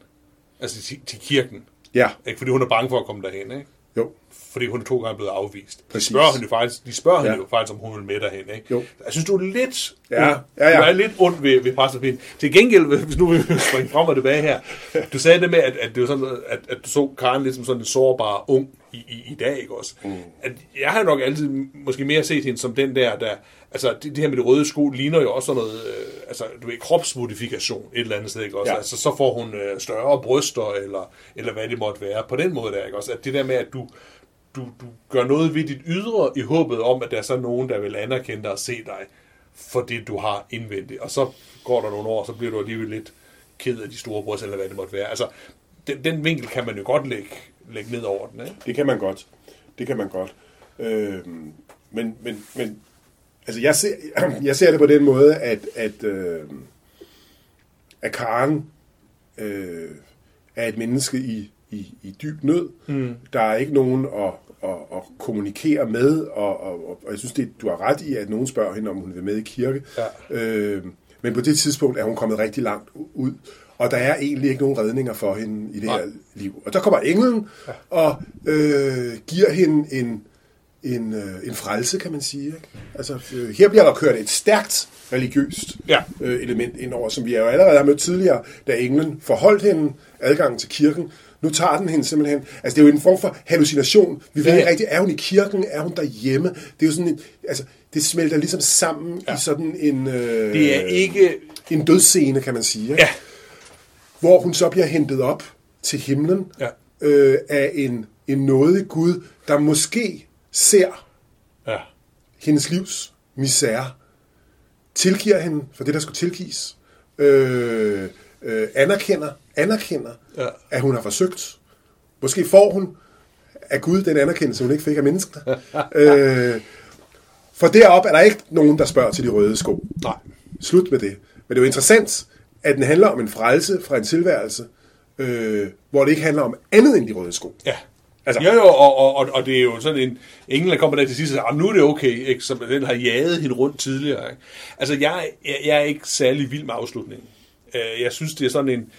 Altså til, til kirken. Ja, Ikke? Fordi hun er bange for at komme derhen, ikke? jo. Fordi hun er to gange blevet afvist. De Præcis. spørger hende jo faktisk, de spørger hende Ja. jo faktisk, om hun vil med derhen, ikke? Jo. Jeg synes, du er lidt, Ja, ja, ja. Du er lidt ond ved, ved præstepinde. Til gengæld, hvis nu vi springer frem og tilbage her, du sagde det med, at, at, det var sådan, at, at du så Karen lidt som sådan en sårbar ung i, i, i dag, ikke også? Mm. At jeg har nok altid måske mere set hende som den der, der altså det, det her med det røde sko ligner jo også sådan noget, øh, altså du ved, kropsmodifikation et eller andet sted, ikke også? Ja. Altså så får hun øh, større bryster, eller, eller hvad det måtte være, på den måde der, ikke også? At det der med, at du, du, du gør noget ved dit ydre i håbet om, at der er så nogen, der vil anerkende dig og se dig for det, du har indvendigt. Og så går der nogle år, så bliver du alligevel lidt ked af de store bryst, eller hvad det måtte være. Altså, den, den vinkel kan man jo godt lægge, lægge ned over den, ikke? Det kan man godt. Det kan man godt. Øhm, men, men, men altså jeg ser, jeg ser det på den måde, at, at, øh, at Karen øh, er et menneske i, i, i dyb nød. Mm. Der er ikke nogen at, at, at kommunikere med, og, og, og jeg synes, det, du har ret i, at nogen spørger hende, om hun vil med i kirke. Ja. Øh, men på det tidspunkt er hun kommet rigtig langt ud, og der er egentlig ikke nogen redninger for hende i det Nej. her liv. Og der kommer englen og øh, giver hende en, en, øh, en frelse, kan man sige. Ikke? Altså, øh, her bliver der kørt et stærkt religiøst Ja. øh, element ind over, som vi jo allerede har mødt tidligere, da englen forholdt hende adgangen til kirken. Nu tager den hende simpelthen... Altså, det er jo en form for hallucination. Vi ved Ja, ikke rigtigt, er hun i kirken? Er hun derhjemme? Det er jo sådan et, altså, det smelter ligesom sammen ja. i sådan en... Øh, Det er ikke... en dødsscene, kan man sige. Ikke? Ja, Hvor hun så bliver hentet op til himlen Ja. øh, af en, en nådig Gud, der måske ser ja, hendes livs misære, tilgiver hende for det, der skulle tilgives, øh, øh, anerkender, anerkender Ja. at hun har forsøgt. Måske får hun af Gud den anerkendelse, hun ikke fik af menneskene. øh, for derop er der ikke nogen, der spørger til de røde sko. nej. Slut med det. Men det er jo interessant, at den handler om en frelse fra en tilværelse, øh, hvor det ikke handler om andet end de røde sko. Ja, Altså, Jo, jo, og, og, og, og det er jo sådan en... Ingen, der kommer der til sidst og siger, "Ah, nu er det okay, ikke? som den har jaget hende rundt tidligere. Ikke? Altså, jeg, jeg, jeg er ikke særlig vild med afslutningen. Øh, Jeg synes, det er sådan en...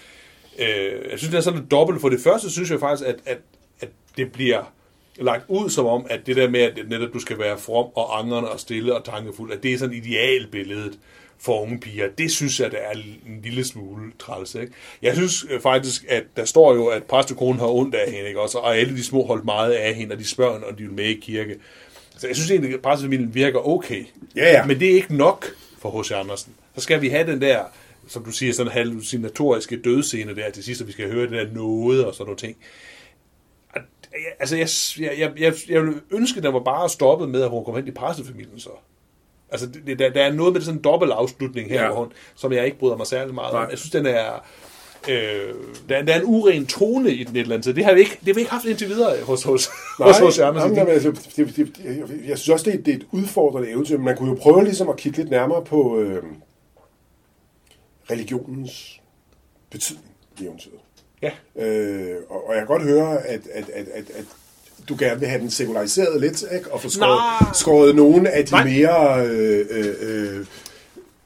Øh, jeg synes, det er sådan en dobbelt. For det første synes jeg faktisk, at, at, at det bliver lagt ud som om, at det der med, at netop du skal være from og angrende og stille og tankefuld, at det er sådan idealbilledet for unge piger. Det synes jeg, der er en lille smule træls. Ikke? Jeg synes øh, faktisk, at der står jo, at præstekonen har ondt af hende, ikke? Også, og alle de små holdt meget af hende, og de spørger, hende, om de vil med i kirke. Så jeg synes egentlig, at præstefamilien virker okay. Ja, ja. Men det er ikke nok for H.C. Andersen. Så skal vi have den der, som du siger, sådan hallucinatoriske dødscene der til sidst, og vi skal høre det der noget og sådan nogle ting. Altså, jeg, jeg, jeg, jeg, jeg ville ønske, at der var bare stoppet med, at hun kom hen i præstefamilien så. Altså, det, det- der, der er noget med sådan en dobbelt afslutning her, Ja. hun, som jeg ikke bryder mig særlig meget Nej. om. Jeg synes, den er... Øh, der, der er en uren tone i den et eller andet. Det har vi ikke, det har vi ikke haft indtil videre hos, hos, hos, hos jamen, Andersen. jamen, altså, det, det, jeg, jeg synes også, det er, det er et udfordrende eventyr. men Man kunne jo prøve ligesom at kigge lidt nærmere på øh, religionens betydning i eventyret. Ja. Øh, og, og jeg kan godt høre, at, at, at, at, at du gerne vil have den sekulariseret lidt, ikke? og få skåret, skåret nogle af de Nej. mere øh, øh, øh,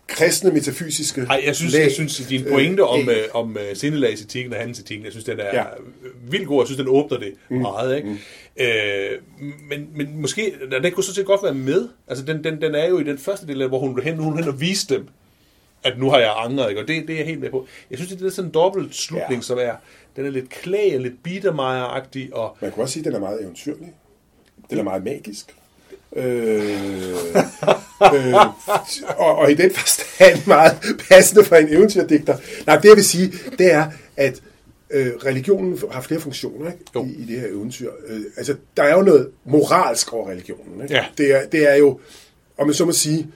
kristne metafysiske Nej, jeg synes, lag, jeg synes din pointe om, af- øh, om øh, sindelagsetikken og handelsetikken, jeg synes, den er Ja. vildt god. Jeg synes, den åbner det mm. meget. Ikke? Mm. Øh, men, men måske, den kunne så set godt være med. Altså, den, den, den er jo i den første del, hvor hun hen, hun hen og vise dem, at nu har jeg angret, ikke? og det, det er jeg helt med på. Jeg synes, det er sådan en dobbelt slutning, ja. som er, den er lidt klag, lidt bittermejer-agtig, og Man kan også sige, at den er meget eventyrlig. Den er meget magisk. Øh, øh, og, og i den forstand meget passende for en eventyrdigter. Nej, det jeg vil sige, det er, at øh, religionen har flere funktioner ikke? Jo. I, i det her eventyr. Øh, altså, der er jo noget moralsk over religionen. Ikke? Ja. Det, er, det er jo, om man så må sige,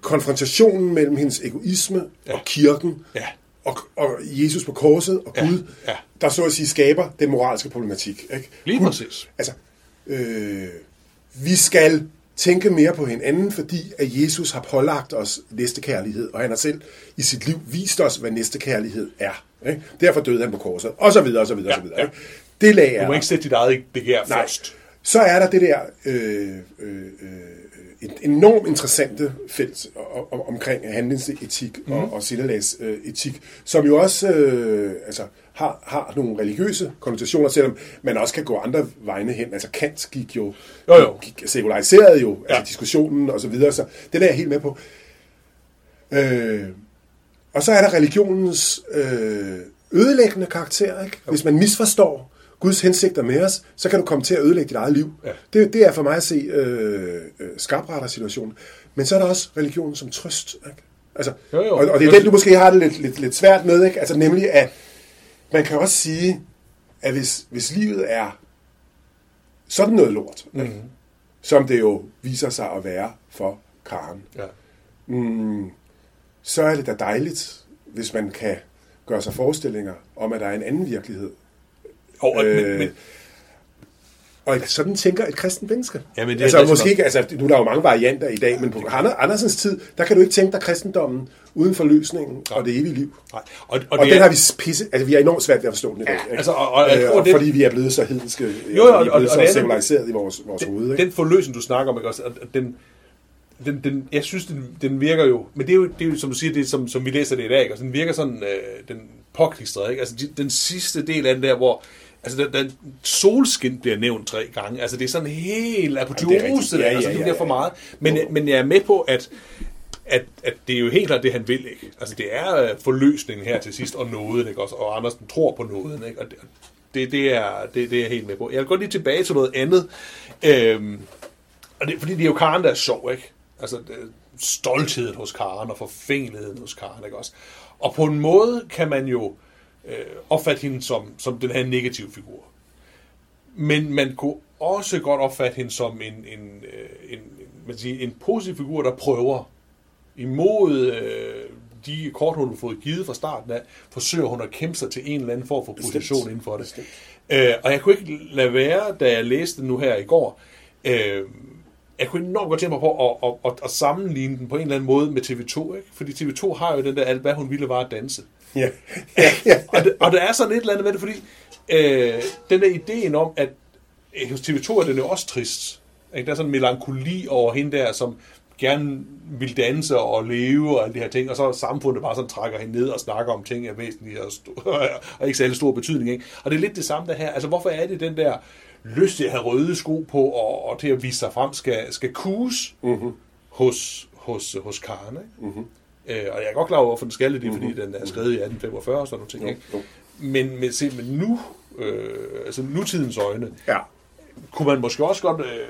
konfrontationen mellem hendes egoisme Ja. og kirken, Ja. Og, og Jesus på korset og Ja. Gud, Ja. der så at sige skaber den moralske problematik. Ikke? lige Hun- præcis. Altså, øh, vi skal tænke mere på hinanden, fordi at Jesus har pålagt os næstekærlighed, og han har selv i sit liv vist os, hvad næstekærlighed er. Ikke? Derfor døde han på korset, og så videre, og så videre, Ja, og så videre. ja. Ikke? Det lag er Du må ikke sætte dit eget begær først. Så er der det der øh, øh, øh, et enormt interessante felt omkring handlingsetik mm. og, og sindelagsetik, som jo også øh, altså, har, har nogle religiøse konnotationer, selvom man også kan gå andre vegne hen. Altså Kant gik jo, Jo, jo. Gik, sekulariserede jo ja. Ja. altså diskussionen og så videre, så det der er jeg helt med på. Øh, og så er der religionens øh, ødelæggende karakter. Ikke? Hvis man misforstår Guds hensigter med os, så kan du komme til at ødelægge dit eget liv. Ja. Det, det er for mig at se øh, øh, skarpretter-situationen. Men så er der også religionen som trøst. Ikke? Altså, Jo, jo. Og, og det er den, du måske har det lidt, lidt, lidt svært med. Ikke? Altså nemlig, at man kan også sige, at hvis, hvis livet er sådan noget lort, mm. ikke? som det jo viser sig at være for Karen, Ja. mm, så er det da dejligt, hvis man kan gøre sig forestillinger om, at der er en anden virkelighed. Og, og, Øh, men, men, Og sådan tænker et kristent menneske. Ja, men det er altså, rigtigt måske ikke, altså, nu er der jo mange varianter i dag, men på Ander- Andersens tid, der kan du ikke tænke dig kristendommen uden for løsningen og det evige liv. nej. Og, og, Og, det den er, har vi pisse, altså vi er enormt svært ved at forstå den i dag. ikke? altså, og- og øh, det- fordi vi er blevet så hedenske, jo, jo, jo, og- vi er og- blevet og det så sekulariseret i vores, vores hoved. Ikke? den forløsning, du snakker om, ikke også, den, den, den, jeg synes, den, den virker jo, men det er jo, det er jo som du siger, det er, som, som vi læser det i dag, ikke? Altså, den virker sådan, øh, den påklistret, ikke? Altså, de, den sidste del af den der, hvor, altså, den, den solskin bliver nævnt tre gange, altså, det er sådan helt apoteose, rigtigt. Ja, ja, altså, ja, det ja, bliver for ja. meget, men, men jeg er med på, at at, at det er jo helt klart det, han vil, ikke? Altså, det er øh, forløsningen her til sidst, og nåden, ikke også? Og Andersen tror på nåden, ikke? Og det, det, det, er, det, det er jeg helt med på. Jeg vil godt lige tilbage til noget andet. Øhm, og det, fordi det er jo Karen, der er sjov, ikke? Altså, det, stoltheden hos Karen og forfængeligheden hos Karen, ikke også? Og på en måde kan man jo øh, opfatte hende som, som den her negative figur. Men man kunne også godt opfatte hende som en, en, øh, en, en, man siger, en positiv figur, der prøver imod øh, de kort, hun har fået givet fra starten af, forsøger hun at kæmpe sig til en eller anden form for position inden for det. Bestemt. Øh, og jeg kunne ikke lade være, da jeg læste den nu her i går, øh, jeg kunne enormt godt tænke mig på at, at, at, at sammenligne den på en eller anden måde med TV2, ikke? Fordi TV2 har jo den der, alt hvad hun ville var at danse. Ja. ja. Og, det, og der er sådan et eller andet med det, fordi øh, den der ideen om, at hos TV2 er den jo også trist. Ikke? Der er sådan en melankoli over hende der, som gerne vil danse og leve og alle de her ting, og så samfundet bare sådan trækker hende ned og snakker om ting af væsentlige og, og ikke særlig stor betydning. Ikke? Og det er lidt det samme der her. Altså, hvorfor er det den der lyst til at have røde sko på og, og til at vise sig frem skal, skal kuges mm-hmm. hos, hos, hos Karen, ikke? Mm-hmm. Øh, og jeg er godt klar over, hvorfor den skal det, mm-hmm. fordi den er skrevet i 1845 og sådan nogle ting. Jo, Ikke? jo. Men, men, se, men nu, øh, altså nutidens øjne, Ja. kunne man måske også godt øh,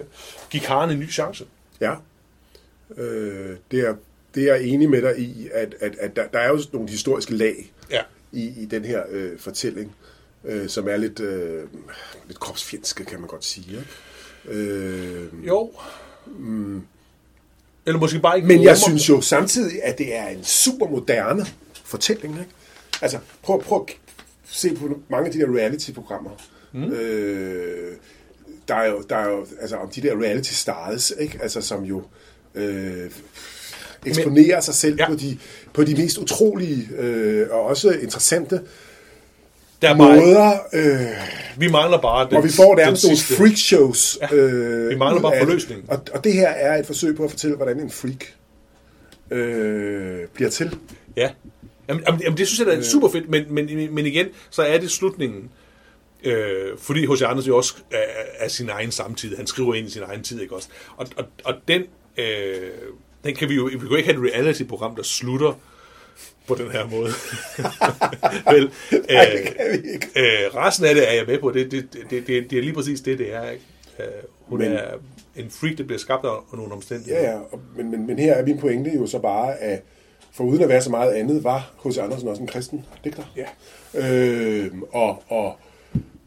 give Karen en ny chance. Ja. Øh, det, er, det er jeg enig med dig i, at, at, at der, der er jo nogle historiske lag Ja. i, i den her øh, fortælling, øh, som er lidt, øh, lidt kropsfjendske, kan man godt sige. Ikke? Øh, Jo. Mm. Eller måske bare ikke men jeg synes jo samtidig, at det er en super moderne fortælling. Ikke? Altså, prøv, prøv at se på mange af de der reality-programmer. Mm. Øh, der er jo, der er jo altså, om de der reality stars, ikke? Altså, som jo øh, eksponerer Men, sig selv Ja. ja. på, de, på de mest utrolige øh, og også interessante der er bare, måder. Øh, vi mangler bare den, og vi får nærmest nogle freak shows. Ja. Øh, Vi mangler bare det. forløsningen. Og, og det her er et forsøg på at fortælle, hvordan en freak øh, bliver til. Ja. Jamen, jamen, det synes jeg er super fedt, men, men, men igen, så er det slutningen. Øh, fordi H.C. Andersen jo også er, er sin egen samtid. Han skriver ind i sin egen tid, ikke også? Og, og, og den, øh, den kan vi jo... Vi kan jo ikke have et reality-program, der slutter på den her måde. Vel, øh, Nej, det kan vi ikke. øh, resten af det er jeg med på. Det, det, det, det, det er lige præcis det, det er. Ikke? Øh, hun men, er en freak, der bliver skabt af nogle omstændigheder. Ja, ja, og- men, men, men her er min pointe jo så bare, at for uden at være så meget andet, var H.C. Andersen også en kristen digter. Ja. Øh, og, og,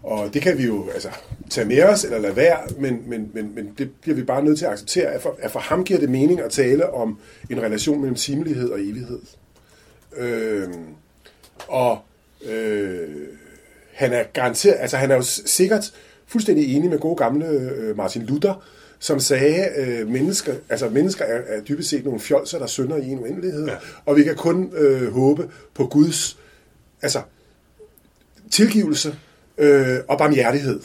og det kan vi jo altså, tage med os eller lade være, men, men, men, men det bliver vi bare nødt til at acceptere, at for, at for ham giver det mening at tale om en relation mellem timelighed og evighed. Øh, og øh, han er garanteret, altså han er jo sikkert fuldstændig enig med gode gamle øh, Martin Luther, som sagde, øh, mennesker, altså mennesker er, er dybest set nogle fjolser, der synder i en uendelighed, ja. og vi kan kun øh, håbe på Guds altså, tilgivelse øh, og barmhjertighed,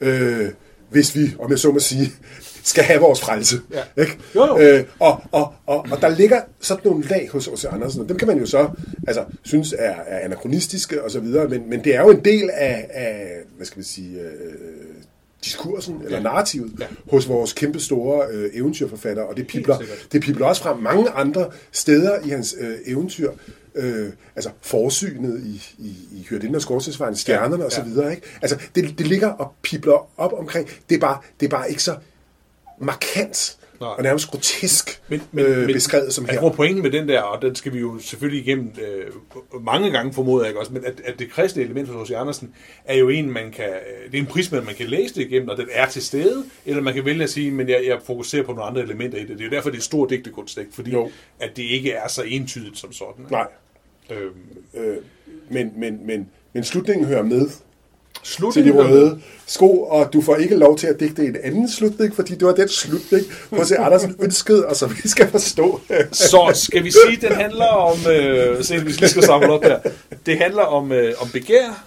øh, hvis vi, om jeg så må sige, skal have vores frelse. Ja. Ikke? Jo, jo. Øh, og, og, og, og der ligger sådan nogle lag hos H.C. Andersen, og dem kan man jo så altså, synes er, er anachronistiske osv., men, men det er jo en del af, af hvad skal vi sige, øh, diskursen eller Ja. narrativet Ja. hos vores kæmpe store øh, eventyrforfattere, og det pibler, det pibler også frem mange andre steder i hans øh, eventyr, øh, altså forsynet i, i, i Hyrdinden og Skorstensvejen, Stjernerne Ja, og så ja. videre, ikke? Altså, det, det ligger og pibler op omkring, det er bare, det er bare ikke så markant Nej. og nærmest grotesk Men, men, øh, beskrevet som Jeg her. tror pointen med den der, og den skal vi jo selvfølgelig igennem øh, mange gange formoder jeg også, men at, at det kristne element hos H.C. Andersen er jo en, man kan, øh, det er en prisme, man kan læse det igennem, og den er til stede, eller man kan vælge at sige, men jeg, jeg fokuserer på nogle andre elementer i det. Det er jo derfor, det er stor digtekunst, ikke? fordi Jo. at det ikke er så entydigt som sådan. ikke? Nej, Øhm, øh, men, men, men, men slutningen hører med til de røde sko, og du får ikke lov til at digte en anden slutning, fordi det var den slutning, H.C. Andersen ønskede, og som vi skal forstå. Så skal vi sige, at den handler om, øh, se, hvis vi skal samle op her, det handler om, øh, om begær,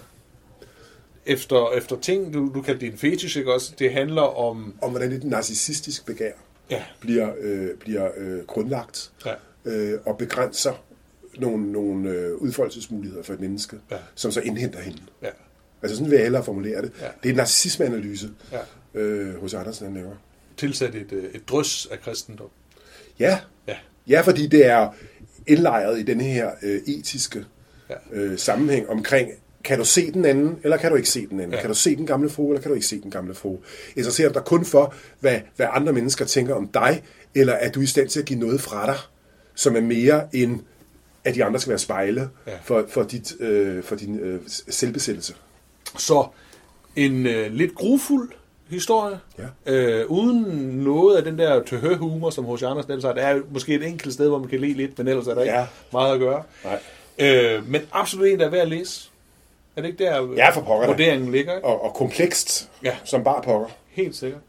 efter, efter ting, du, du kan din fetish, ikke også? Det handler om, om hvordan et narcissistisk begær ja, bliver, øh, bliver øh, grundlagt ja, øh, og begrænser nogle, nogle øh, udfoldelsesmuligheder for et menneske, Ja. som så indhenter hende. ja, Altså sådan vil jeg hellere formulere det. Ja. Det er en narcissismeanalyse, ja. øh, hos Andersen han laver. Tilsat et, øh, et drøs af kristendom. Ja, Ja, ja, fordi det er indlejret i den her øh, etiske ja, øh, sammenhæng omkring, kan du se den anden, eller kan du ikke se den anden? Ja. Kan du se den gamle frue, eller kan du ikke se den gamle frue? Interesserer du dig kun for, hvad, hvad andre mennesker tænker om dig, eller er du i stand til at give noget fra dig, som er mere end, at de andre skal være spejle Ja. for, for, dit, øh, for din øh, selvbesættelse? Så en øh, lidt grufuld historie, Ja. øh, uden noget af den der tøhø-humor, som H.C. Andersen ellers har. Der er måske et enkelt sted, hvor man kan le lidt, men ellers er der ikke Ja. meget at gøre. Nej. Øh, men absolut en, der er værd at læse. Er det ikke der, Ja, for pokker da. vurderingen ligger? Ikke? Og, og komplekst, Ja. som bare pokker. Helt sikkert.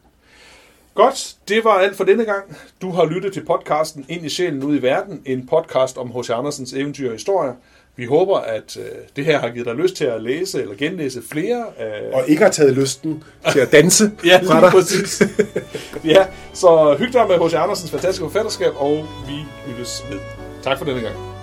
Godt, det var alt for denne gang. Du har lyttet til podcasten Ind i sjælen ud i verden, en podcast om H.C. Andersens eventyr og historier. Vi håber, at øh, det her har givet dig lyst til at læse eller genlæse flere af... Og ikke har taget lysten til at danse Ja, fra dig. præcis. ja, så hyg dig med H.C. Andersens fantastiske forfatterskab, og vi lyttes med. Tak for denne gang.